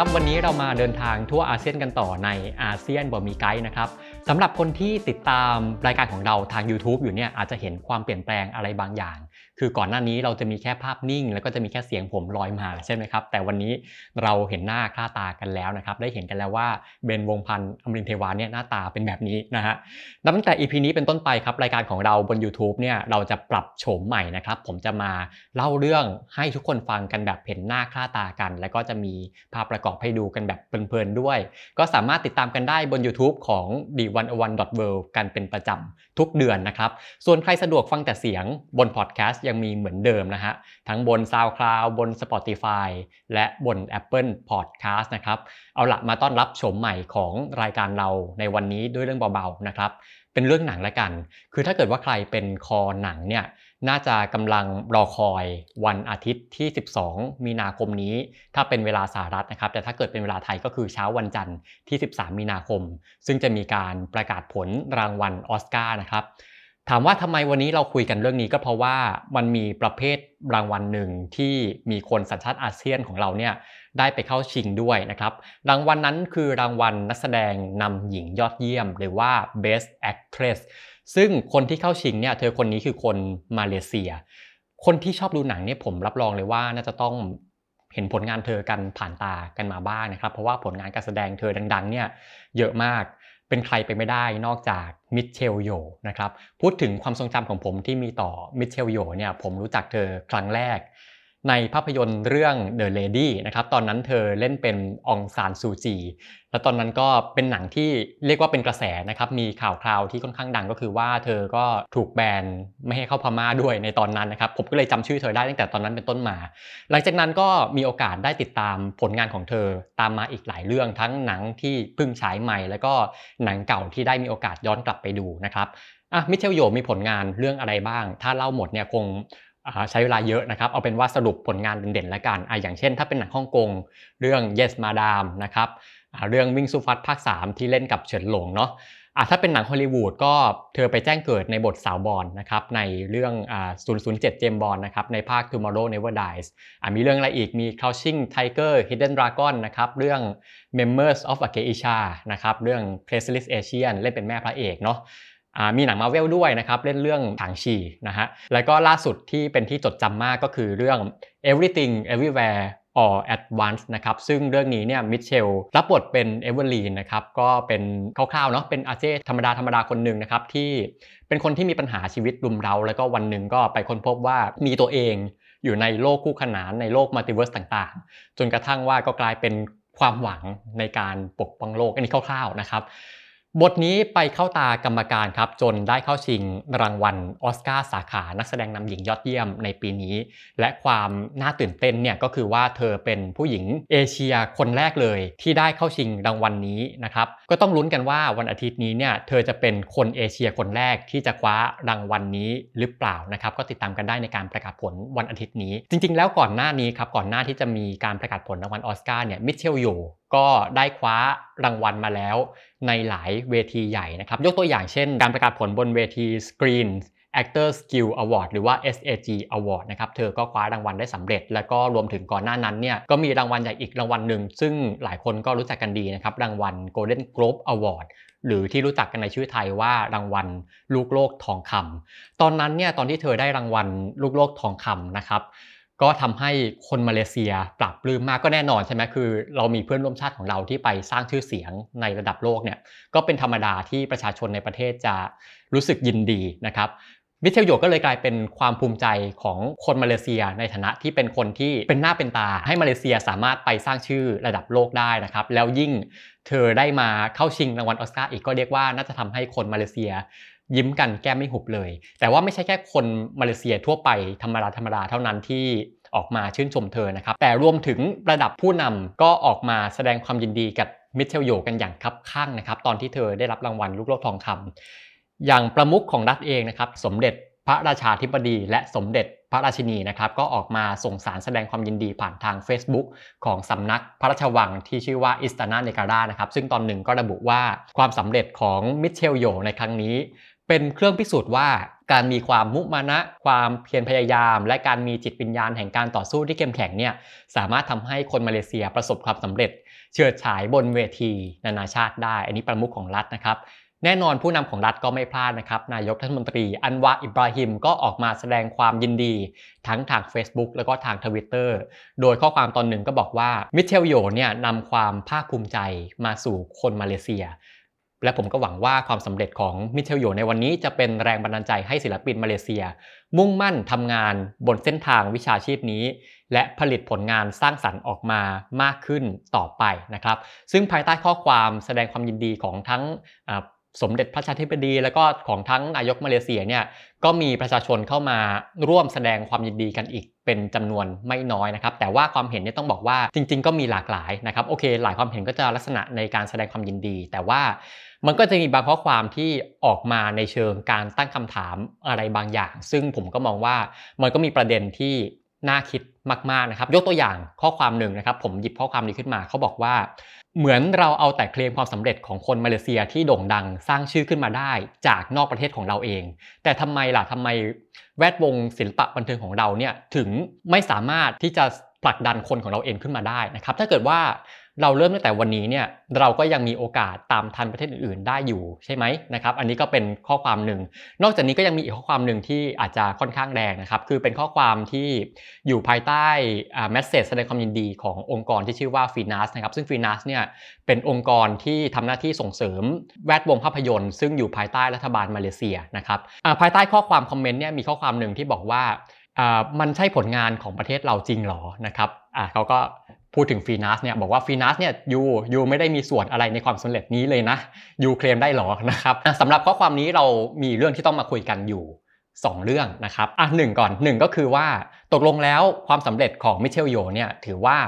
ครับ วันนี้เรามาเดินทางทั่วอาเซียนกันต่อในอาเซียนบอมีไกด์นะครับสำหรับคนที่ติดตามรายการของเราทาง YouTube อยู่เนี่ยอาจจะเห็นความเปลี่ยนแปลงอะไรบางอย่าง คือก่อนหน้านี้เราจะมีแค่ภาพนิ่ง แล้วก็จะมีแค่เสียงผมลอยมาใช่ไหมครับ แต่วันนี้เราเห็นหน้าค่าตากันแล้วนะครับ ได้เห็นกันแล้วว่าเบนวงพันธ์อมรินเทวานเนี่ยหน้าตาเป็นแบบนี้นะฮะนับตั้งแต่ EP นี้เป็นต้นไปครับ รายการของเราบน YouTube เนี่ยเราจะปรับโฉมใหม่นะครับ ผมจะมาเล่าเรื่องให้ทุกคนฟังกันแบบเห็นหน้าค่าตากัน แล้วก็จะมีภาพประกอบให้ดูกันแบบเพลินๆด้วย ก็สามารถติดตามกันได้บน YouTube ของ d 1 1 w o r l d กันเป็นประจำทุกเดือนนะครับส่วนใครสะดวกฟังแต่เสียงบนพอดแคสต์ยังมีเหมือนเดิมนะฮะ ทั้งบน SoundCloud บน Spotify และบน Apple Podcast นะครับ เอาละมาต้อนรับชมใหม่ของรายการเราในวันนี้ด้วยเรื่องเบาๆนะครับ เป็นเรื่องหนังละกัน คือถ้าเกิดว่าใครเป็นคอหนังเนี่ยน่าจะกำลังรอคอยวันอาทิตย์ที่ 12 มีนาคมนี้ ถ้าเป็นเวลาสหรัฐนะครับ แต่ถ้าเกิดเป็นเวลาไทยก็คือเช้าวันจันทร์ที่ 13 มีนาคม ซึ่งจะมีการประกาศผลรางวัลออสการ์นะครับ ถามว่าทำไมวันนี้เราคุยกันเรื่องนี้ก็เพราะว่ามันมีประเภทรางวัลหนึ่งที่มีคนสัญชาติอาเซียนของเราเนี่ยได้ไปเข้าชิงด้วยนะครับ รางวัลนนั้นคือรางวัลนักแสดงนำหญิงยอดเยี่ยม หรือว่า Best Actress ซึ่งคนที่เข้าชิงเนี่ยเธอคนนี้คือคนมาเลเซีย คนที่ชอบดูหนังเนี่ยผมรับรองเลยว่าน่าจะต้องเห็นผลงานเธอกันผ่านตากันมาบ้างนะครับ เพราะว่าผลงานการแสดงเธอดังๆเนี่ยเยอะมาก เป็นใครไปไม่ได้นอกจากมิเชลโยนะครับพูดถึงความทรงจำของผมที่มีต่อมิเชลโยเนี่ยผมรู้จักเธอครั้งแรก ในภาพยนตร์เรื่อง The Lady นะครับ ตอนนั้นเธอเล่นเป็นองซานซูจี แล้วตอนนั้นก็เป็นหนังที่เรียกว่าเป็นกระแสนะครับ มีข่าวคราวที่ค่อนข้างดังก็คือว่าเธอก็ถูกแบนไม่ให้เข้าพม่าด้วยในตอนนั้นนะครับ ผมก็เลยจำชื่อเธอได้ตั้งแต่ตอนนั้นเป็นต้นมา หลังจากนั้นก็มีโอกาสได้ติดตามผลงานของเธอตามมาอีกหลายเรื่องทั้งหนังที่เพิ่งฉายใหม่ แล้วก็หนังเก่าที่ได้มีโอกาสย้อนกลับไปดูนะครับอะมิเชลโยมีผลงานเรื่องอะไรบ้าง ถ้าเล่าหมดเนี่ยคง ใช้เวลาเยอะนะครับ เอาเป็นว่าสรุปผลงานเด่นๆแล้วกันออย่างเช่น ถ้าเป็นหนังฮ่องกงเรื่อง Yes Madam นะครับเรื่องวิ่งสู้ฟัดภาค 3 ที่เล่นกับเฉินหลงเนาะอะถ้าเป็นหนังฮอลลีวูดก็เธอไปแจ้งเกิดในบทสาวบอลนะครับในเรื่องอ่า007 เจมบอลนะครับในภาค Tomorrow Never Dies อะมีเรื่องอะไรอีกมี Crouching Tiger Hidden Dragon นะครับเรื่อง Members of a Geisha นะครับเรื่อง Craigslist Asian เล่นเป็นแม่พระเอกเนาะ มีหนังมาเวลด้วยนะครับเล่นเรื่องถางชีนะฮะแล้วก็ล่าสุดที่เป็นที่จดจำมากก็คือเรื่อง Everything Everywhere All at Once นะครับซึ่งเรื่องนี้เนี่ยมิเชลรับบทเป็นเอเวอร์ลีนนะครับก็เป็นคร่าวๆเนาะเป็นอาเจ๊ธรรมดาธรรมดาคนหนึ่งนะครับที่เป็นคนที่มีปัญหาชีวิตรุมเร้าแล้วก็วันหนึ่งก็ไปค้นพบว่ามีตัวเองอยู่ในโลกคู่ขนานในโลก multiverse ต่างๆ จนกระทั่งว่าก็กลายเป็นความหวังในการปกป้องโลกอันนี้คร่าวๆนะครับ บทนี้ไปเข้าตากรรมการครับ จนได้เข้าชิงรางวัลออสการ์สาขานักแสดงนำหญิงยอดเยี่ยมในปีนี้ และความน่าตื่นเต้นเนี่ยก็คือว่าเธอเป็นผู้หญิงเอเชียคนแรกเลย ที่ได้เข้าชิงรางวัลนี้นะครับก็ต้องลุ้นกันว่าวันอาทิตย์นี้เนี่ยเธอจะเป็นคนเอเชียคนแรกที่จะคว้ารางวัลนี้หรือเปล่านะครับก็ติดตามกันได้ในการประกาศผลวันอาทิตย์นี้ จริง ๆ แล้วก่อนหน้านี้ครับก่อนหน้าที่จะมีการประกาศผลรางวัลออสการ์เนี่ยมิเชลโย ก็ได้คว้ารางวัลมาแล้วในหลายเวทีใหญ่นะครับ ยกตัวอย่างเช่น การประกาศผลบนเวที Screen Actor Skill Award หรือว่า SAG Award นะครับ เธอก็คว้ารางวัลได้สำเร็จ แล้วก็รวมถึงก่อนหน้านั้นเนี่ย ก็มีรางวัลใหญ่อีกรางวัลหนึ่ง ซึ่งหลายคนก็รู้จักกันดีนะครับ รางวัล Golden Globe Award หรือที่รู้จักกันในชื่อไทยว่ารางวัลลูกโลกทองคำตอนนั้นเนี่ย ตอนที่เธอได้รางวัลลูกโลกทองคำนะครับ ก็ทำให้คนมาเลเซียปรับปลื้มมากก็แน่นอนใช่ไหมคือ เรามีเพื่อนร่วมชาติของเราที่ไปสร้างชื่อเสียงในระดับโลกเนี่ยก็เป็นธรรมดาที่ประชาชนในประเทศจะรู้สึกยินดีนะครับมิเชลโยก็เลยกลายเป็นความภูมิใจของคนมาเลเซีย ในฐานะที่เป็นคนที่เป็นหน้าเป็นตา ให้มาเลเซียสามารถไปสร้างชื่อระดับโลกได้นะครับ แล้วยิ่งเธอได้มาเข้าชิงรางวัลออสการ์อีกก็เรียกว่าน่าจะทำให้คนมาเลเซีย ยิ้มกันแก้มไม่หุบเลย แต่ว่าไม่ใช่แค่คนมาเลเซียทั่วไปธรรมดาธรรมดาเท่านั้นที่ออกมาชื่นชมเธอนะครับ แต่รวมถึงระดับผู้นำก็ออกมาแสดงความยินดีกับมิเชลโยกันอย่างคับข้างนะครับ ตอนที่เธอได้รับรางวัลลูกโลกทองคำอย่างประมุขของรัฐเองนะครับ สมเด็จพระราชาธิบดี และสมเด็จพระราชินีนะครับ ก็ออกมาส่งสารแสดงความยินดีผ่านทาง Facebook ของสำนักพระราชวังที่ชื่อว่าอิสตานาเนการานะครับ ซึ่งตอนหนึ่งก็ระบุว่าความสำเร็จของมิเชลโยในครั้งนี้ เป็นเครื่องพิสูจน์ว่าการมีความมุมานะ ความเพียรพยายาม และการมีจิตวิญญาณแห่งการต่อสู้ที่เข้มแข็งเนี่ยสามารถทำให้คนมาเลเซียประสบความสำเร็จ เฉิดฉายบนเวที นานาชาติได้ อันนี้ประมุขของรัฐนะครับ แน่นอนผู้นำของรัฐก็ไม่พลาดนะครับ นายกรัฐมนตรี อันวาอิบราฮิมก็ออกมาแสดงความยินดี ทั้งทาง Facebook แล้วก็ทางทวิตเตอร์โดยข้อความตอนหนึ่งก็บอกว่ามิเชลโยเนี่ยนำความภาคภูมิใจมาสู่คนมาเลเซีย และผมก็หวังว่าความสำเร็จของมิเชลโยในวันนี้จะเป็นแรงบันดาลใจให้ศิลปินมาเลเซีย มุ่งมั่นทำงานบนเส้นทางวิชาชีพนี้ และผลิตผลงานสร้างสรรค์ออกมามากขึ้นต่อไปนะครับ ซึ่งภายใต้ข้อความแสดงความยินดีของทั้ง สมเด็จพระชาธิบดีแล้วก็ของทั้งนายกมาเลเซียเนี่ยก็มีประชาชนเข้ามาร่วมแสดงความยินดีกันอีกเป็นจำนวนไม่น้อยนะครับ แต่ว่าความเห็นเนี่ยต้องบอกว่าจริง ๆ ก็มีหลากหลายนะครับโอเค หลายความเห็นก็จะลักษณะในการแสดงความยินดี แต่ว่ามันก็จะมีบางข้อความที่ออกมาในเชิงการตั้งคำถามอะไรบางอย่าง ซึ่งผมก็มองว่ามันก็มีประเด็นที่น่าคิดมากๆนะครับ ยกตัวอย่างข้อความหนึ่งนะครับ ผมหยิบข้อความนี้ขึ้นมาเขาบอกว่าเหมือนเราเอาแต่เคลมความสำเร็จของคนมาเลเซียที่โด่งดังสร้างชื่อขึ้นมาได้จากนอกประเทศของเราเอง แต่ทำไมล่ะทำไมแวดวงศิลปะบันเทิงของเราเนี่ยถึงไม่สามารถที่จะผลักดันคนของเราเองขึ้นมาได้นะครับ ถ้าเกิดว่า เราเริ่มตั้งแต่วันนี้เนี่ยเราก็ยังมีโอกาสตามทันประเทศอื่นๆ ได้อยู่ใช่ไหมนะครับ อันนี้ก็เป็นข้อความหนึ่ง นอกจากนี้ก็ยังมีอีกข้อความหนึ่งที่อาจจะค่อนข้างแรงนะครับ คือเป็นข้อความที่อยู่ภายใต้แมสเซจแสดงความยินดีขององค์กรที่ชื่อว่าฟีนัสนะครับ ซึ่งฟีนัสเนี่ยเป็นองค์กรที่ทำหน้าที่ส่งเสริมแวดวงภาพยนตร์ ซึ่งอยู่ภายใต้รัฐบาลมาเลเซียนะครับภายใต้ข้อความคอมเมนต์เนี่ยมีข้อความหนึ่งที่บอกว่ามันใช่ผลงานของประเทศเราจริงหรอนะครับเขาก็ พูดถึงฟีนัสเนี่ยบอกว่าฟีนัสเนี่ยยูยูไม่ได้มีส่วนอะไรในความสำเร็จนี้เลยนะยูเคลมได้หรอนะครับสำหรับข้อความนี้เรามีเรื่องที่ต้องมาคุยกันอยู่ 2 เรื่องนะครับอะหนึ่งก่อนหนึ่งก็คือว่าตกลงแล้วความสำเร็จของมิเชลโยเนี่ยถือว่า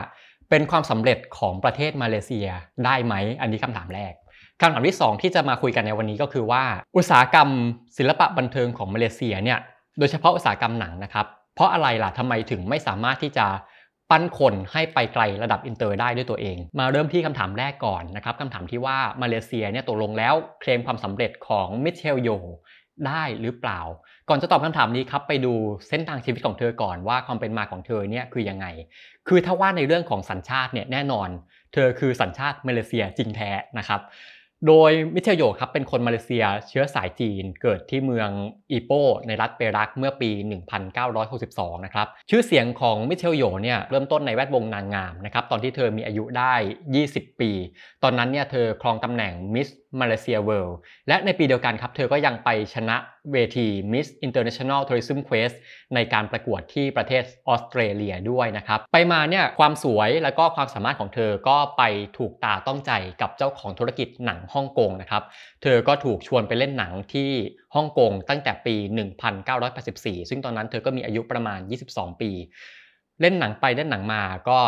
เป็นความสำเร็จของประเทศมาเลเซียได้ไหมอันนี้คำถามแรกคำถามที่ 2 ที่จะมาคุยกันในวันนี้ก็คือว่า อุตสาหกรรมศิลปะบันเทิงของมาเลเซียเนี่ยโดยเฉพาะอุตสาหกรรมหนังนะครับเพราะอะไรล่ะทำไมถึงไม่สามารถที่จะ ปั้นคนให้ไปไกลระดับอินเตอร์ได้ด้วยตัวเอง มาเริ่มที่คำถามแรกก่อนนะครับคำถามที่ว่ามาเลเซียเนี่ยตกลงแล้วเคลมความสำเร็จของมิเชลโยได้หรือเปล่า ก่อนจะตอบคำถามนี้ครับไปดูเส้นทางชีวิตของเธอก่อนว่าความเป็นมาของเธอเนี่ยคือยังไง คือถ้าว่าในเรื่องของสัญชาติเนี่ยแน่นอน เธอคือสัญชาติมาเลเซียจริงแท้นะครับ โดยมิเชลโยครับเป็นคนมาเลเซียเชื้อสายจีน เกิดที่เมืองอีโป ในรัฐเปรักเมื่อปี 1962 นะครับ ชื่อเสียงของมิเชลโยเนี่ยเริ่มต้นในแวดวงนางงามนะครับตอนที่เธอมีอายุได้ 20 ปี ตอนนั้นเนี่ยเธอครองตำแหน่งมิส มาเลเซียเวิลด์และในปีเดียวกันครับ เธอก็ยังไปชนะเวที Miss International Tourism Quest ในการประกวดที่ประเทศออสเตรเลียด้วยนะครับ ไปมาเนี่ยความสวยและก็ความสามารถของเธอก็ไปถูกตาต้องใจกับเจ้าของธุรกิจหนังฮ่องกงนะครับ เธอก็ถูกชวนไปเล่นหนังที่ฮ่องกงตั้งแต่ปี 1984 ซึ่งตอนนั้นเธอก็มีอายุประมาณ 22 ปี เล่นหนังไปเล่นหนังมาก็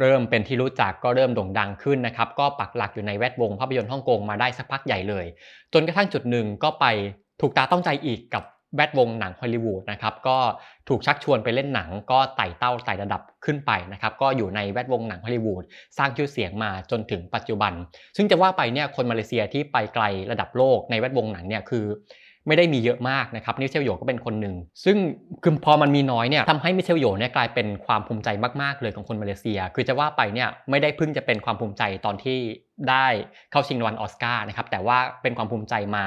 เริ่มเป็นที่รู้จักก็เริ่มโด่งดังขึ้นนะครับก็ปักหลักอยู่ในแวดวงภาพยนตร์ฮ่องกงมาได้สักพักใหญ่เลย จนกระทั่งจุดหนึ่งก็ไปถูกตาต้องใจอีกกับแวดวงหนังฮอลลีวูดนะครับก็ถูกชักชวนไปเล่นหนังก็ไต่เต้าไต่ระดับขึ้นไปนะครับก็อยู่ในแวดวงหนังฮอลลีวูดสร้างชื่อเสียงมาจนถึงปัจจุบัน ซึ่งจะว่าไปเนี่ยคนมาเลเซียที่ไปไกลระดับโลกในแวดวงหนังเนี่ยคือ ไม่ได้มีเยอะมากนะครับมิเชลโยก็เป็นคนหนึ่งซึ่งคือพอมันมีน้อยเนี่ยทำให้มิเชลโยเนี่ยกลายเป็นความภูมิใจมากๆ เลยของคนมาเลเซีย คือจะว่าไปเนี่ยไม่ได้เพิ่งจะเป็นความภูมิใจตอนที่ได้เข้าชิงรางวัลออสการ์นะครับแต่ว่าเป็นความภูมิใจมา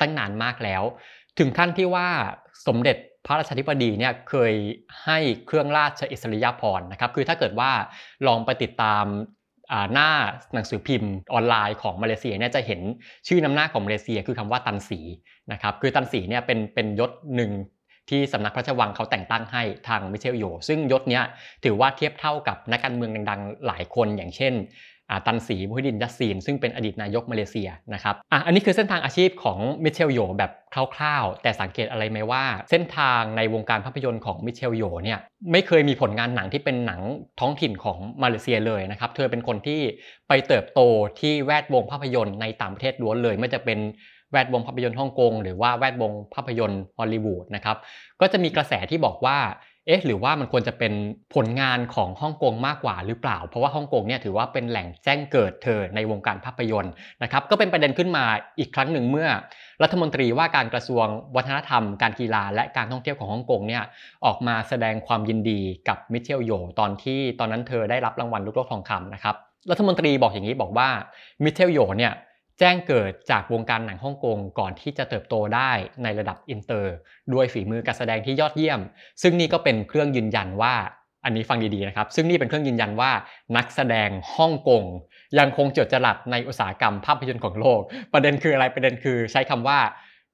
ตั้งนานมากแล้ว ถึงขั้นที่ว่าสมเด็จพระราชาธิบดีเนี่ยเคยให้เครื่องราชอิสริยาภรณ์นะครับคือถ้าเกิดว่าลองไปติดตาม หน้าหนังสือพิมพ์ออนไลน์ของมาเลเซียเนี่ยจะเห็นชื่อนำหน้าของมาเลเซียคือคำว่าตันสีนะครับคือตันสีเนี่ยเป็นเป็นยศหนึ่งที่สำนักพระราชวังเขาแต่งตั้งให้ทางมิเชลโย ซึ่งยศเนี้ยถือว่าเทียบเท่ากับนักการเมืองดังๆ หลายคนอย่างเช่น ตันสีมุฮิดินยัสซีน ซึ่งเป็นอดีตนายกมาเลเซียนะครับอะอันนี้คือเส้นทางอาชีพของมิเชลโยแบบคร่าวๆ แต่สังเกตอะไรไหมว่า เส้นทางในวงการภาพยนตร์ของมิเชลโยเนี่ยไม่เคยมีผลงานหนังที่เป็นหนังท้องถิ่นของมาเลเซียเลยนะครับ เธอเป็นคนที่ไปเติบโตที่แวดวงภาพยนตร์ในต่างประเทศล้วนเลย ไม่จะเป็นแวดวงภาพยนตร์ฮ่องกงหรือว่าแวดวงภาพยนตร์ฮอลลีวูดนะครับก็จะมีกระแสที่บอกว่า เอ๊ะหรือว่ามันควรจะเป็นผลงานของฮ่องกงมากกว่าหรือเปล่า เพราะว่าฮ่องกงเนี่ยถือว่าเป็นแหล่งแจ้งเกิดเธอในวงการภาพยนตร์นะครับก็เป็นประเด็นขึ้นมาอีกครั้งหนึ่งเมื่อ รัฐมนตรีว่าการกระทรวงวัฒนธรรม การกีฬา และการท่องเที่ยวของฮ่องกงเนี่ยออกมาแสดงความยินดีกับมิเชลโยตอนที่ตอนนั้นเธอได้รับรางวัลลูกโลกทองคำนะครับรัฐมนตรีบอกอย่างนี้บอกว่ามิเชลโยเนี่ย แจ้งเกิดจากวงการหนังฮ่องกงก่อนที่จะเติบโตได้ในระดับอินเตอร์ ด้วยฝีมือการแสดงที่ยอดเยี่ยม ซึ่งนี่ก็เป็นเครื่องยืนยันว่าอันนี้ฟังดีๆนะครับ ซึ่งนี่เป็นเครื่องยืนยันว่านักแสดงฮ่องกงยังคงเจิดจรัสในอุตสาหกรรมภาพยนตร์ของโลก ประเด็นคืออะไรประเด็นคือใช้คำว่า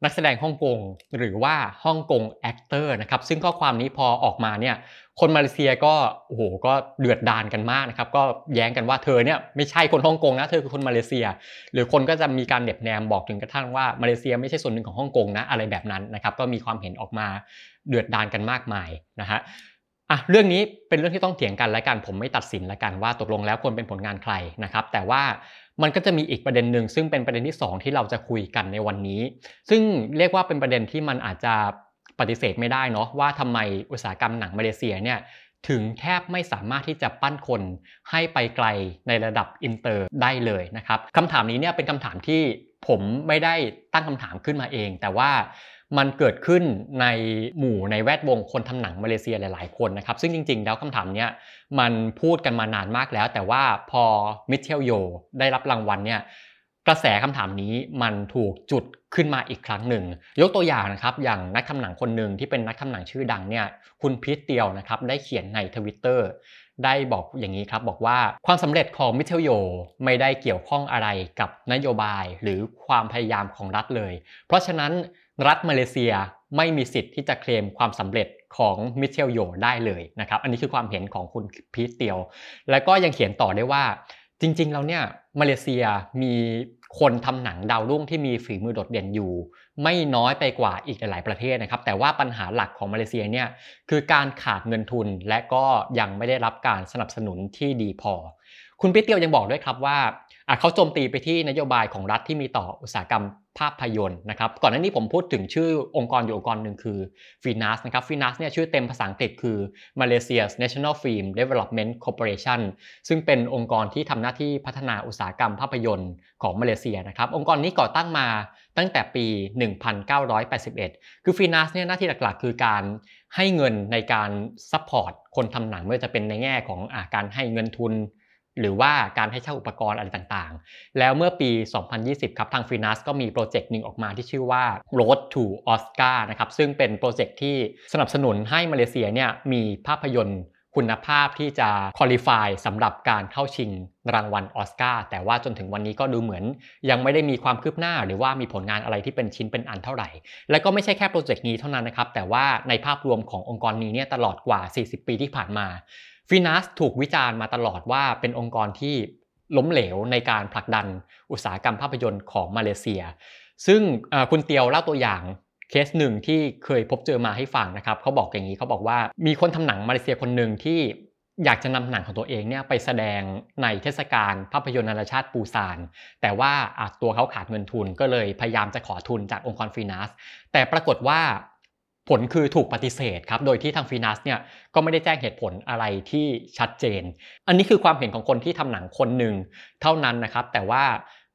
นักแสดงฮ่องกงหรือว่า Hong Kong actor นะครับซึ่งข้อความนี้พอออกมาเนี่ยคนมาเลเซียก็โอ้โหก็เดือดดานกันมากนะครับก็แย้งกันว่าเธอเนี่ยไม่ใช่คนฮ่องกงนะเธอคือคนมาเลเซีย หรือคนก็จะมีการเหน็บแนมบอกถึงกระทั่งว่ามาเลเซียไม่ใช่ส่วนหนึ่งของฮ่องกงนะอะไรแบบนั้นนะครับก็มีความเห็นออกมาเดือดดานกันมากมายนะฮะอะเรื่องนี้เป็นเรื่องที่ต้องเถียงกันและกันผมไม่ตัดสินละกันว่าตกลงแล้วควรเป็นผลงานใครนะครับแต่ว่า มันก็จะมีอีกประเด็นหนึ่งซึ่งเป็นประเด็นที่ 2 ที่เราจะคุยกันในวันนี้ ซึ่งเรียกว่าเป็นประเด็นที่มันอาจจะปฏิเสธไม่ได้เนาะว่าทำไมอุตสาหกรรมหนังมาเลเซียเนี่ยถึงแทบไม่สามารถที่จะปั้นคนให้ไปไกลในระดับอินเตอร์ได้เลยนะครับคำถามนี้เนี่ยเป็นคำถามที่ผมไม่ได้ตั้งคำถามขึ้นมาเอง แต่ว่า มันเกิดขึ้นในหมู่ในแวดวงคนทำหนังมาเลเซียหลาย ๆ คนนะครับ ซึ่งจริง ๆ แล้วคำถามนี้มันพูดกันมานานมากแล้ว แต่ว่าพอมิเชลโยได้รับรางวัลเนี่ยกระแสคำถามนี้มันถูกจุดขึ้นมาอีกครั้งหนึ่ง ยกตัวอย่างนะครับอย่างนักทำหนังคนหนึ่งที่เป็นนักทำหนังชื่อดังเนี่ยคุณพีทเตียวนะครับได้เขียนในทวิตเตอร์ได้บอกอย่างนี้ครับบอกว่าความสำเร็จของมิเชลโยไม่ได้เกี่ยวข้องอะไรกับนโยบายหรือความพยายามของรัฐเลย เพราะฉะนั้น รัฐมาเลเซียไม่มีสิทธิ์ที่จะเคลมความสำเร็จของมิเชลโยได้เลยนะครับ อันนี้คือความเห็นของคุณพีทเตียว แล้วก็ยังเขียนต่อได้ว่า จริงๆ แล้วเนี่ยมาเลเซียมีคนทำหนังดาวรุ่งที่มีฝีมือโดดเด่นอยู่ ไม่น้อยไปกว่าอีกหลายประเทศนะครับ แต่ว่าปัญหาหลักของมาเลเซียเนี่ยคือการขาดเงินทุนและก็ยังไม่ได้รับการสนับสนุนที่ดีพอ คุณพิเตียวยังบอกด้วยครับว่าเขาโจมตีไปที่นโยบายของรัฐที่มีต่ออุตสาหกรรม ภาพยนตร์นะครับ ก่อนหน้านี้ผมพูดถึงชื่อองค์กรอยู่องค์กรหนึ่งคือ FINAS นะครับ FINAS เนี่ยชื่อเต็มภาษาอังกฤษคือ Malaysia National Film Development Corporation ซึ่งเป็นองค์กรที่ทำหน้าที่พัฒนาอุตสาหกรรมภาพยนตร์ของมาเลเซียนะครับ องค์กรนี้ก่อตั้งมาตั้งแต่ปี 1981 คือ FINAS เนี่ยหน้าที่หลักๆ คือการให้เงินในการsupport คนทำหนังไม่ว่าจะเป็นในแง่ของอาการให้เงินทุน หรือว่าการให้เช่าอุปกรณ์อะไรต่างๆ แล้วเมื่อปี 2020 ครับ ทาง FINAS ก็มีโปรเจกต์หนึ่งออกมาที่ชื่อว่า Road to Oscar นะครับ ซึ่งเป็นโปรเจกต์ที่สนับสนุนให้มาเลเซียเนี่ยมีภาพยนตร์คุณภาพที่จะ qualify สำหรับการเข้าชิงรางวัลออสการ์แต่ว่าจนถึงวันนี้ก็ดูเหมือน ยังไม่ได้มีความคืบหน้า หรือว่ามีผลงานอะไรที่เป็นชิ้นเป็นอันเท่าไหร่ และก็ไม่ใช่แค่โปรเจกต์นี้เท่านั้นนะครับ แต่ว่าในภาพรวมขององค์กรนี้เนี่ยตลอดกว่า 40 ปีที่ผ่านมา ฟินัสถูกวิจารณ์มาตลอดว่าเป็นองค์กรที่ล้มเหลวในการผลักดันอุตสาหกรรมภาพยนตร์ของมาเลเซีย ซึ่งคุณเตียวเล่าตัวอย่างเคสหนึ่งที่เคยพบเจอมาให้ฟังนะครับเขาบอกอย่างนี้เขาบอกว่ามีคนทำหนังมาเลเซียคนหนึ่งที่อยากจะนำหนังของตัวเองเนี่ยไปแสดงในเทศกาลภาพยนตร์นานาชาติปูซาน แต่ว่าตัวเขาขาดเงินทุนก็เลยพยายามจะขอทุนจากองค์กรฟินัสแต่ปรากฏว่า ผลคือถูกปฏิเสธครับ โดยที่ทางฟีนัสเนี่ยก็ไม่ได้แจ้งเหตุผลอะไรที่ชัดเจน อันนี้คือความเห็นของคนที่ทำหนังคนหนึ่งเท่านั้นนะครับ แต่ว่า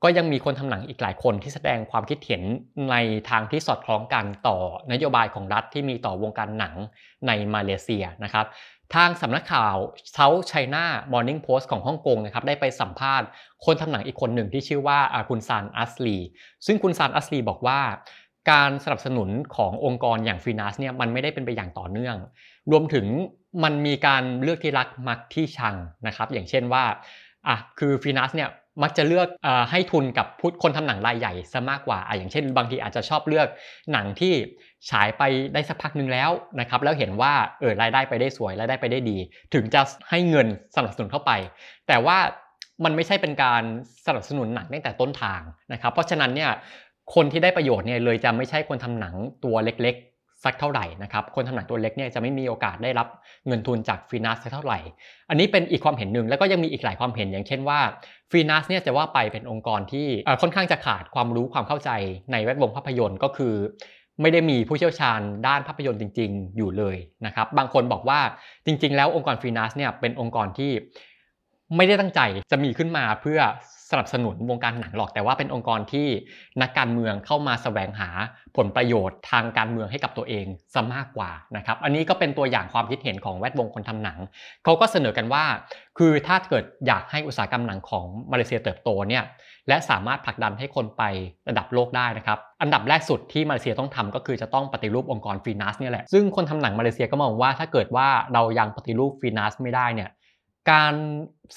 ก็ยังมีคนทำหนังอีกหลายคนที่แสดงความคิดเห็นในทางที่สอดคล้องกันต่อนโยบายของรัฐที่มีต่อวงการหนังในมาเลเซียนะครับทางสำนักข่าว South China Morning Post ของฮ่องกงนะครับได้ไปสัมภาษณ์คนทำหนังอีกคนหนึ่งที่ชื่อว่าคุณซานอัสลี ซึ่งคุณซานอัสลีบอกว่า การสนับสนุนขององค์กรอย่างฟีนัสเนี่ยมันไม่ได้เป็นไปอย่างต่อเนื่อง รวมถึงมันมีการเลือกที่รักมักที่ชังนะครับ อย่างเช่นว่าอะคือฟีนัสเนี่ยมักจะเลือกอให้ทุนกับพุทคนทำหนังรายใหญ่ซะมากกว่าอะอย่างเช่น บางทีอาจจะชอบเลือกหนังที่ฉายไปได้สักพักหนึ่งแล้วนะครับ แล้วเห็นว่าเออรายได้ไปได้สวยรายได้ไปได้ดี ถึงจะให้เงินสนับสนุนเข้าไป แต่ว่ามันไม่ใช่เป็นการสนับสนุนหนังตั้งแต่ต้นทางนะครับ เพราะฉะนั้นเนี่ย คนที่ได้ประโยชน์เนี่ยเลยจะไม่ใช่คนทำหนังตัวเล็กๆ สักเท่าไหร่นะครับ คนทำหนังตัวเล็กเนี่ยจะไม่มีโอกาสได้รับเงินทุนจากฟรีนัสสักเท่าไหร่ อันนี้เป็นอีกความเห็นหนึ่งแล้วก็ยังมีอีกหลายความเห็นอย่างเช่นว่าฟรีนัสเนี่ยจะว่าไปเป็นองค์กรที่ค่อนข้างจะขาดความรู้ความเข้าใจในแวดวงภาพยนตร์ก็คือไม่ได้มีผู้เชี่ยวชาญด้านภาพยนตร์จริง ๆ อยู่เลยนะครับ บางคนบอกว่าจริง ๆ แล้วองค์กรฟรีนัสเนี่ยเป็นองค์กรที่ไม่ได้ตั้งใจจะมีขึ้นมาเพื่อ สนับสนุนวงการหนังหรอกแต่ว่าเป็นองค์กรที่นักการเมืองเข้ามาสแสวงหาผลประโยชน์ทางการเมืองให้กับตัวเองซะมากกว่านะครับอันนี้ก็เป็นตัวอย่างความคิดเห็นของแวดวงคนทำหนังเขาก็เสนอกันว่า คือถ้าเกิดอยากให้อุตสาหกรรมหนังของมาเลเซียเติบโตเนี่ยและสามารถผลักดันให้คนไประดับโลกได้นะครับอันดับแรกสุดที่มาเลเซียต้องทำก็คือจะต้องปฏิรูปองค์กร FINAS เนี่ยแหละซึ่งคนทำหนังมาเลเซียก็มองว่าถ้าเกิดว่าเรายังปฏิรูป FINAS ไม่ได้เนี่ย การ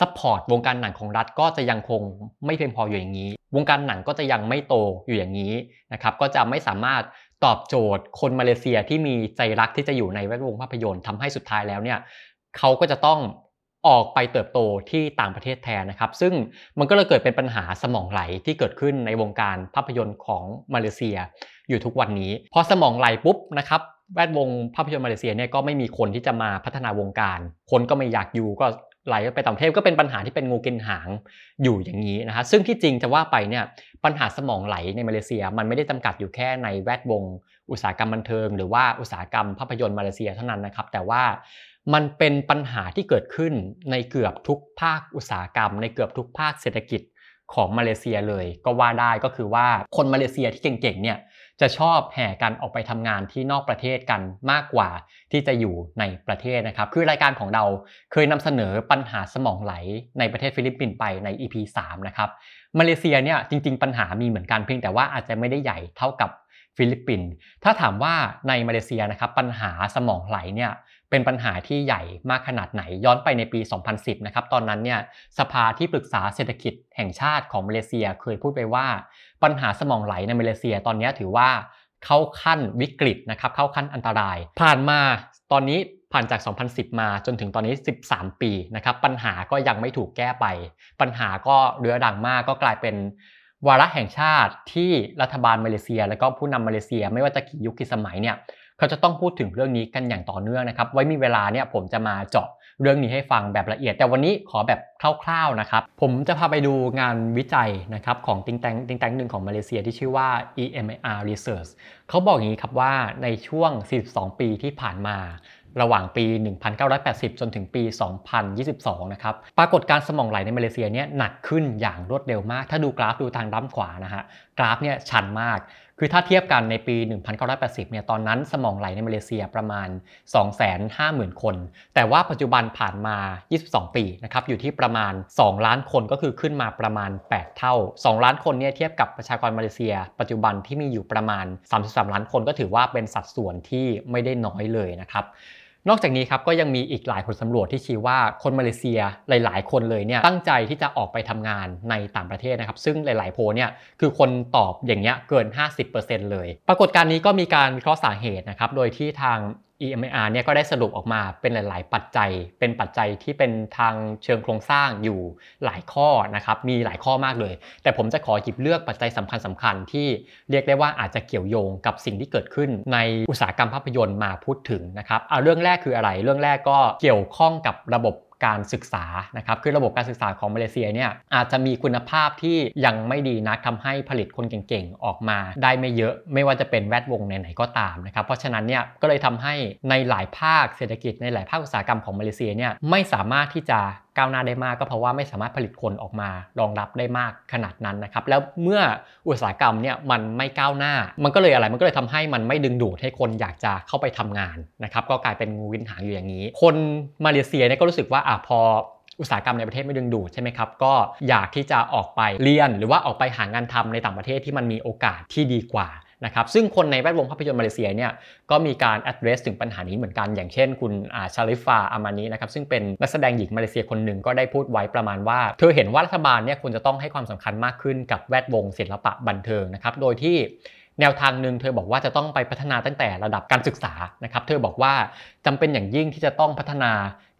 support วงการหนังของรัฐก็จะยังคงไม่เพียงพออยู่อย่างนี้ วงการหนังก็จะยังไม่โตอยู่อย่างนี้นะครับ ก็จะไม่สามารถตอบโจทย์คนมาเลเซียที่มีใจรักที่จะอยู่ในแวดวงภาพยนตร์ทำให้สุดท้ายแล้วเนี่ยเขาก็จะต้องออกไปเติบโตที่ต่างประเทศแทนนะครับ ซึ่งมันก็เลยเกิดเป็นปัญหาสมองไหลที่เกิดขึ้นในวงการภาพยนตร์ของมาเลเซียอยู่ทุกวันนี้พอสมองไหลปุ๊บนะครับแวดวงภาพยนตร์มาเลเซียเนี่ยก็ไม่มีคนที่จะมาพัฒนาวงการ คนก็ไม่อยากอยู่ก็ ไหลไปต่างประเทศก็เป็นปัญหาที่เป็นงูกินหางอยู่อย่างนี้นะฮะซึ่งที่จริงจะว่าไปเนี่ยปัญหาสมองไหลในมาเลเซีย มันไม่ได้จำกัดอยู่แค่ในแวดวง อุตสาหกรรมบันเทิง หรือว่าอุตสาหกรรมภาพยนตร์มาเลเซียเท่านั้นนะครับ แต่ว่ามันเป็นปัญหาที่เกิดขึ้นในเกือบทุกภาคอุตสาหกรรม ในเกือบทุกภาคเศรษฐกิจของมาเลเซียเลยก็ว่าได้ก็คือว่าคนมาเลเซียที่เก่งๆเนี่ย จะชอบแห่กันออกไปทำงานที่นอกประเทศกันมากกว่าที่จะอยู่ในประเทศนะครับ คือรายการของเราเคยนำเสนอปัญหาสมองไหลในประเทศฟิลิปปินส์ไปใน EP 3 นะครับ มาเลเซียเนี่ยจริง ๆ ปัญหามีเหมือนกันเพียงแต่ว่าอาจจะไม่ได้ใหญ่เท่ากับฟิลิปปินส์ถ้าถามว่าในมาเลเซียนะครับปัญหาสมองไหลเนี่ย เป็นปัญหาที่ใหญ่มากขนาดไหนย้อนไปในปี 2010 นะครับ ตอนนั้นเนี่ยสภาที่ปรึกษาเศรษฐกิจแห่งชาติของมาเลเซียเคยพูดไปว่า ปัญหาสมองไหลในมาเลเซียตอนนี้ถือว่าเข้าขั้นวิกฤตนะครับเข้าขั้นอันตราย ผ่านมาตอนนี้ผ่านจาก 2010 มาจนถึงตอนนี้ 13 ปีนะครับปัญหาก็ยังไม่ถูกแก้ไป ปัญหาก็เรื้อรังมากก็กลายเป็นวาระแห่งชาติที่รัฐบาลมาเลเซีย และก็ผู้นำมาเลเซีย ไม่ว่าจะกี่ยุคกี่สมัยเนี่ย เขาจะต้องพูดถึงเรื่องนี้กันอย่างต่อเนื่องนะครับ ไว้มีเวลาเนี่ยผมจะมาเจาะเรื่องนี้ให้ฟังแบบละเอียด แต่วันนี้ขอแบบคร่าวๆนะครับ ผมจะพาไปดูงานวิจัยนะครับของติงแตงติงแตงหนึ่งของมาเลเซียที่ชื่อว่า EMR Research เขาบอกอย่างนี้ครับว่าในช่วง 42 ปีที่ผ่านมา ระหว่างปี 1980 จนถึงปี 2022 นะครับ ปรากฏการสมองไหลในมาเลเซียเนี่ยหนักขึ้นอย่างรวดเร็วมาก ถ้าดูกราฟดูทางด้านขวานะฮะ กราฟเนี่ยชันมาก คือถ้าเทียบกันในปี 1980 เนี่ย ตอนนั้นสมองไหลในมาเลเซียประมาณ 250,000 คน แต่ว่าปัจจุบันผ่านมา 22 ปีนะครับ อยู่ที่ประมาณ 2 ล้านคนก็คือขึ้นมาประมาณ 8 เท่า 2 ล้านคนเนี่ยเทียบกับประชากรมาเลเซีย ปัจจุบันที่มีอยู่ประมาณ 33 ล้านคนก็ถือว่าเป็นสัดส่วนที่ไม่ได้น้อยเลยนะครับ นอกจากนี้ครับก็ยังมีอีกหลายผลสำรวจที่ชี้ว่าคนมาเลเซียหลาย ๆ คนเลยเนี่ยตั้งใจที่จะออกไปทำงานในต่างประเทศนะครับ ซึ่งหลาย ๆ โพเนี่ยคือคนตอบอย่างเงี้ยเกิน 50%เลย ปรากฏการณ์นี้ก็มีการวิเคราะห์สาเหตุนะครับโดยที่ทาง EMR เนี่ยก็ได้สรุปออกมาเป็นหลาย ๆ ปัจจัย เป็นปัจจัยที่เป็นทางเชิงโครงสร้างอยู่หลายข้อนะครับ มีหลายข้อมากเลย แต่ผมจะขอหยิบเลือกปัจจัยสำคัญสำคัญที่เรียกได้ว่าอาจจะเกี่ยวโยงกับสิ่งที่เกิดขึ้นในอุตสาหกรรมภาพยนตร์มาพูดถึงนะครับ เอาเรื่องแรกคืออะไร เรื่องแรกก็เกี่ยวข้องกับระบบ การศึกษานะครับคือระบบการศึกษาของมาเลเซียเนี่ยอาจจะมีคุณภาพที่ยังไม่ดีนักทำให้ผลิตคนเก่งๆออกมา ได้ไม่เยอะไม่ว่าจะเป็นแวดวงไหนๆก็ตามนะครับเพราะฉะนั้นเนี่ยก็เลยทำให้ในหลายภาคเศรษฐกิจในหลายภาคอุตสาหกรรมของมาเลเซียเนี่ยไม่สามารถที่จะก้าวหน้าได้มากก็เพราะว่าไม่สามารถผลิตคนออกมารองรับได้มากขนาดนั้นนะครับแล้วเมื่ออุตสาหกรรมเนี่ยมันไม่ก้าวหน้า มันก็เลยอะไรมันก็เลยทำให้มันไม่ดึงดูดให้คนอยากจะเข้าไปทำงานนะครับก็กลายเป็นงูวินหางอยู่อย่างนี้ คนมาเลเซียเนี่ยก็รู้สึกว่าอะพออุตสาหกรรมในประเทศไม่ดึงดูดใช่ไหมครับ ก็อยากที่จะออกไปเรียน หรือว่าออกไปหางานทำในต่างประเทศที่มันมีโอกาสที่ดีกว่า นะครับซึ่งคนในแวดวงภาพยนตร์มาเลเซียเนี่ยก็มีการ address ถึงปัญหานี้เหมือนกัน อย่างเช่น คุณอาชาลิฟาอามานีนะครับซึ่งเป็นนักแสดงหญิงมาเลเซียคนหนึ่งก็ได้พูดไว้ประมาณว่า เธอเห็นว่ารัฐบาลเนี่ยควรจะต้องให้ความสำคัญมากขึ้นกับแวดวงศิลปะบันเทิงนะครับโดยที่แนวทางหนึ่งเธอบอกว่าจะต้องไปพัฒนาตั้งแต่ระดับการศึกษานะครับ เธอบอกว่าจำเป็นอย่างยิ่งที่จะต้องพัฒนา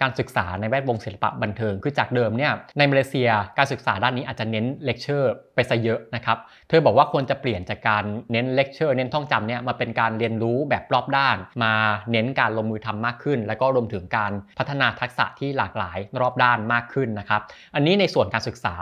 การศึกษาในแวดวงศิลปะบันเทิง คือจากเดิมเนี่ยในมาเลเซียการศึกษาด้านนี้อาจจะเน้นเลคเชอร์ไปซะเยอะนะครับ เธอบอกว่าควรจะเปลี่ยนจากการเน้นเลคเชอร์เน้นท่องจำเนี่ยมาเป็นการเรียนรู้แบบรอบด้าน มาเน้นการลงมือทำมากขึ้น แล้วก็รวมถึงการพัฒนาทักษะที่หลากหลายรอบด้านมากขึ้นนะครับ อันนี้ในส่วนการศึกษา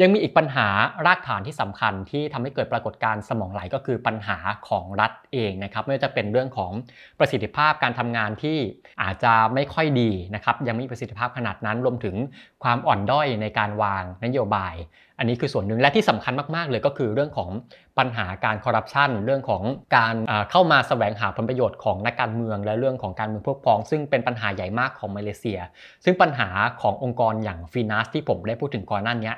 ยังมีอีกปัญหารากฐานที่สำคัญที่ทำให้เกิดปรากฏการณ์สมองไหลก็คือปัญหาของรัฐเองนะครับไม่ว่าจะเป็นเรื่องของประสิทธิภาพการทำงานที่อาจจะไม่ค่อยดีนะครับยังไม่มีประสิทธิภาพขนาดนั้นรวมถึงความอ่อนด้อยในการวางนโยบาย อันนี้คือส่วนหนึ่งและที่สำคัญมาก ๆ เลยก็คือเรื่องของปัญหาการคอร์รัปชันเรื่องของการเข้ามาแสวงหาผลประโยชน์ของนักการเมือง และเรื่องของการเมืองพวกพ้อง ซึ่งเป็นปัญหาใหญ่มากของมาเลเซีย ซึ่งปัญหาขององค์กรอย่างฟีนัสที่ผมได้พูดถึงก่อนหน้านี้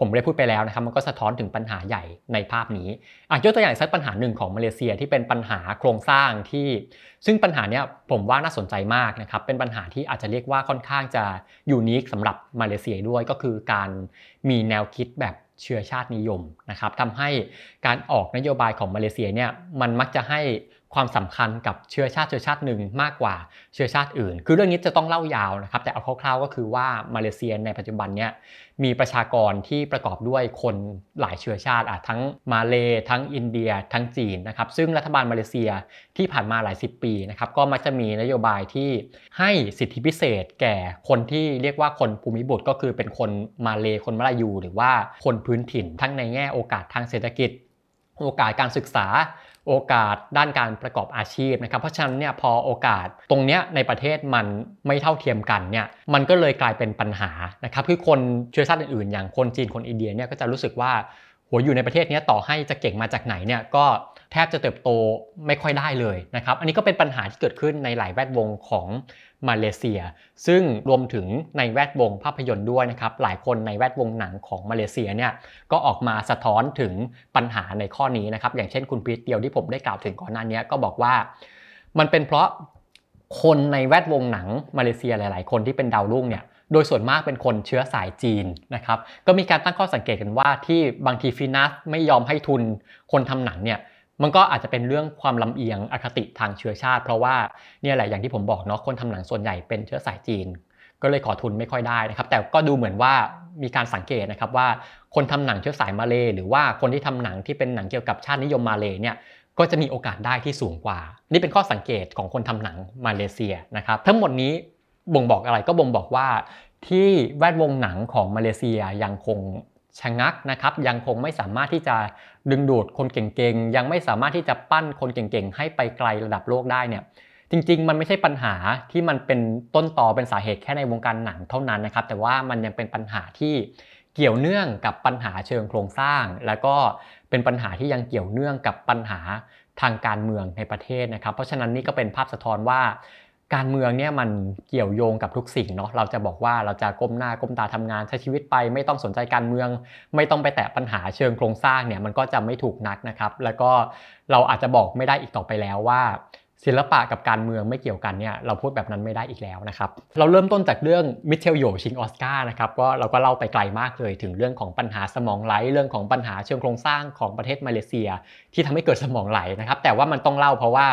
ผมได้พูดไปแล้วนะครับมันก็สะท้อนถึงปัญหาใหญ่ในภาพนี้อะยกตัวอย่างสักปัญหาหนึ่งของมาเลเซียที่เป็นปัญหาโครงสร้างที่ ซึ่งปัญหาเนี้ยผมว่าน่าสนใจมากนะครับเป็นปัญหาที่อาจจะเรียกว่าค่อนข้างจะยูนิคสำหรับมาเลเซียด้วยก็คือการมีแนวคิดแบบเชื้อชาตินิยมนะครับทำให้การออกนโยบายของมาเลเซียเนี่ยมันมักจะให้ ความสำคัญกับเชื้อชาติเชื้อชาติหนึ่งมากกว่าเชื้อชาติอื่น คือเรื่องนี้จะต้องเล่ายาวนะครับ แต่เอาคร่าวๆก็คือว่ามาเลเซียในปัจจุบันเนี่ยมีประชากรที่ประกอบด้วยคนหลายเชื้อชาติอะทั้งมาเลทั้งอินเดีย ทั้งจีนนะครับซึ่งรัฐบาลมาเลเซียที่ผ่านมาหลายสิบปีนะครับก็มักจะมีนโยบายที่ให้สิทธิพิเศษแก่คนที่เรียกว่าคนภูมิบุตรก็คือเป็นคนมาเลคนมาลายู หรือว่าคนพื้นถิ่นทั้งในแง่โอกาสทางเศรษฐกิจ โอกาสการศึกษา โอกาสด้านการประกอบอาชีพนะครับ เพราะฉะนั้นเนี่ยพอโอกาสตรงเนี้ยในประเทศมันไม่เท่าเทียมกันเนี่ยมันก็เลยกลายเป็นปัญหานะครับคือคนเชื้อชาติอื่นๆ อย่างคนจีนคนอินเดียเนี่ยก็จะรู้สึกว่าหัวอยู่ในประเทศนี้ต่อให้จะเก่งมาจากไหนเนี่ยก็ แทบจะเติบโตไม่ค่อยได้เลยนะครับ อันนี้ก็เป็นปัญหาที่เกิดขึ้นในหลายแวดวงของมาเลเซีย ซึ่งรวมถึงในแวดวงภาพยนตร์ด้วยนะครับ หลายคนในแวดวงหนังของมาเลเซียเนี่ยก็ออกมาสะท้อนถึงปัญหาในข้อนี้นะครับ อย่างเช่นคุณพีทเดียวที่ผมได้กล่าวถึงก่อนหน้านี้ก็บอกว่า มันเป็นเพราะคนในแวดวงหนังมาเลเซียหลาย ๆ คนที่เป็นดาวรุ่งเนี่ยโดยส่วนมากเป็นคนเชื้อสายจีนนะครับ ก็มีการตั้งข้อสังเกตกันว่าที่บางทีฟินัสไม่ยอมให้ทุนคนทำหนังเนี่ย มันก็อาจจะเป็นเรื่องความลำเอียงอคติทางเชื้อชาติ เพราะว่าเนี่ยแหละอย่างที่ผมบอกเนาะคนทำหนังส่วนใหญ่เป็นเชื้อสายจีน ก็เลยขอทุนไม่ค่อยได้นะครับ แต่ก็ดูเหมือนว่ามีการสังเกตนะครับว่าคนทำหนังเชื้อสายมาเล หรือว่าคนที่ทำหนังที่เป็นหนังเกี่ยวกับชาตินิยมมาเลเนี่ยก็จะมีโอกาสได้ที่สูงกว่า นี่เป็นข้อสังเกตของคนทำหนังมาเลเซียนะครับ ทั้งหมดนี้บ่งบอกอะไรก็บ่งบอกว่าที่แวดวงหนังของมาเลเซียยังคง ชะงักนะครับยังคงไม่สามารถที่จะดึงดูดคนเก่งๆ ยังไม่สามารถที่จะปั้นคนเก่งๆ ให้ไปไกลระดับโลกได้เนี่ยจริงๆ มันไม่ใช่ปัญหาที่มันเป็นต้นต่อเป็นสาเหตุแค่ในวงการหนังเท่านั้นนะครับ แต่ว่ามันยังเป็นปัญหาที่เกี่ยวเนื่องกับปัญหาเชิงโครงสร้าง แล้วก็เป็นปัญหาที่ยังเกี่ยวเนื่องกับปัญหาทางการเมืองในประเทศนะครับ เพราะฉะนั้นนี่ก็เป็นภาพสะท้อนว่า การเมืองเนี่ยมันเกี่ยวโยงกับทุกสิ่งเนาะเราจะบอกว่าเราจะก้มหน้าก้มตาทำงานใช้ชีวิตไป ไม่ต้องสนใจการเมือง ไม่ต้องไปแตะปัญหาเชิงโครงสร้างเนี่ยมันก็จะไม่ถูกนักนะครับ แล้วก็เราอาจจะบอกไม่ได้อีกต่อไปแล้วว่า ศิลปะกับการเมืองไม่เกี่ยวกันเนี่ยเราพูดแบบนั้นไม่ได้อีกแล้วนะครับ เราเริ่มต้นจากเรื่องมิเชลโยชิงออสการ์นะครับก็เราก็เล่าไปไกลมากเลยถึงเรื่องของปัญหาสมองไหลเรื่องของปัญหาเชิงโครงสร้างของประเทศมาเลเซีย ที่ทำให้เกิดสมองไหลนะครับ แต่ว่ามันต้องเล่าเพราะว่า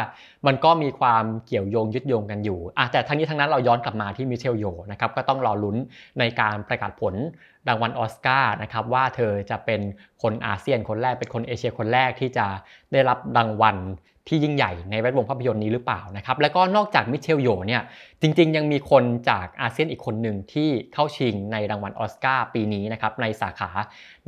มันก็มีความเกี่ยวโยงยึดโยงกันอยู่อะแต่ทั้งนี้ทั้งนั้นเราย้อนกลับมาที่มิเชลโยนะครับก็ต้องรอลุ้นในการประกาศผลรางวัลออสการ์นะครับว่าเธอจะเป็นคนอาเซียนคนแรกเป็นคนเอเชียคนแรกที่จะได้รับรางวัล ที่ยิ่งใหญ่ในแวดวงภาพยนตร์นี้หรือเปล่านะครับแล้วก็นอกจากมิเชลโยเนี่ยจริงๆ ยังมีคนจากอาเซียนอีกคนหนึ่งที่เข้าชิงในรางวัลออสการ์ปีนี้นะครับในสาขา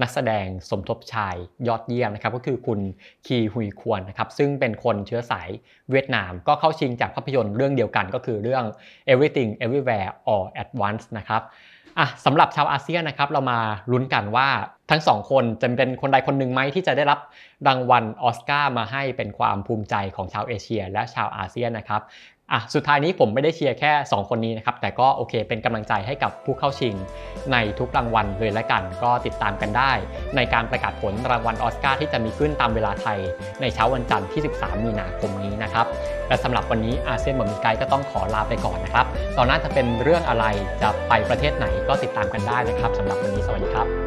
นักแสดงสมทบชายยอดเยี่ยมนะครับก็คือคุณคีฮุยควรนะครับซึ่งเป็นคนเชื้อสายเวียดนาม ก็เข้าชิงจากภาพยนตร์เรื่องเดียวกันก็คือเรื่อง Everything Everywhere All at Once นะครับ อะสำหรับชาวอาเซียนนะครับเรามาลุ้นกันว่าทั้งสองคนจะเป็นคนใดคนหนึ่งไหมที่จะได้รับรางวัลออสการ์มาให้เป็นความภูมิใจของชาวเอเชีย และชาวอาเซียนนะครับ อะสุดท้ายนี้ผมไม่ได้เชียร์แค่ 2 คนนี้นะครับ แต่ก็โอเคเป็นกำลังใจให้กับผู้เข้าชิง ในทุกรางวัลเลยละกัน ก็ติดตามกันได้ ในการประกาศผลรางวัลออสการ์ที่จะมีขึ้นตามเวลาไทย ในเช้าวันจันทร์ที่ 13 มีนาคมนี้นะครับ และสำหรับวันนี้อาเซียนบ่มีไกด์ก็ต้องขอลาไปก่อนนะครับ ตอนหน้าจะเป็นเรื่องอะไรจะไปประเทศไหนก็ติดตามกันได้นะครับสำหรับวันนี้สวัสดีครับ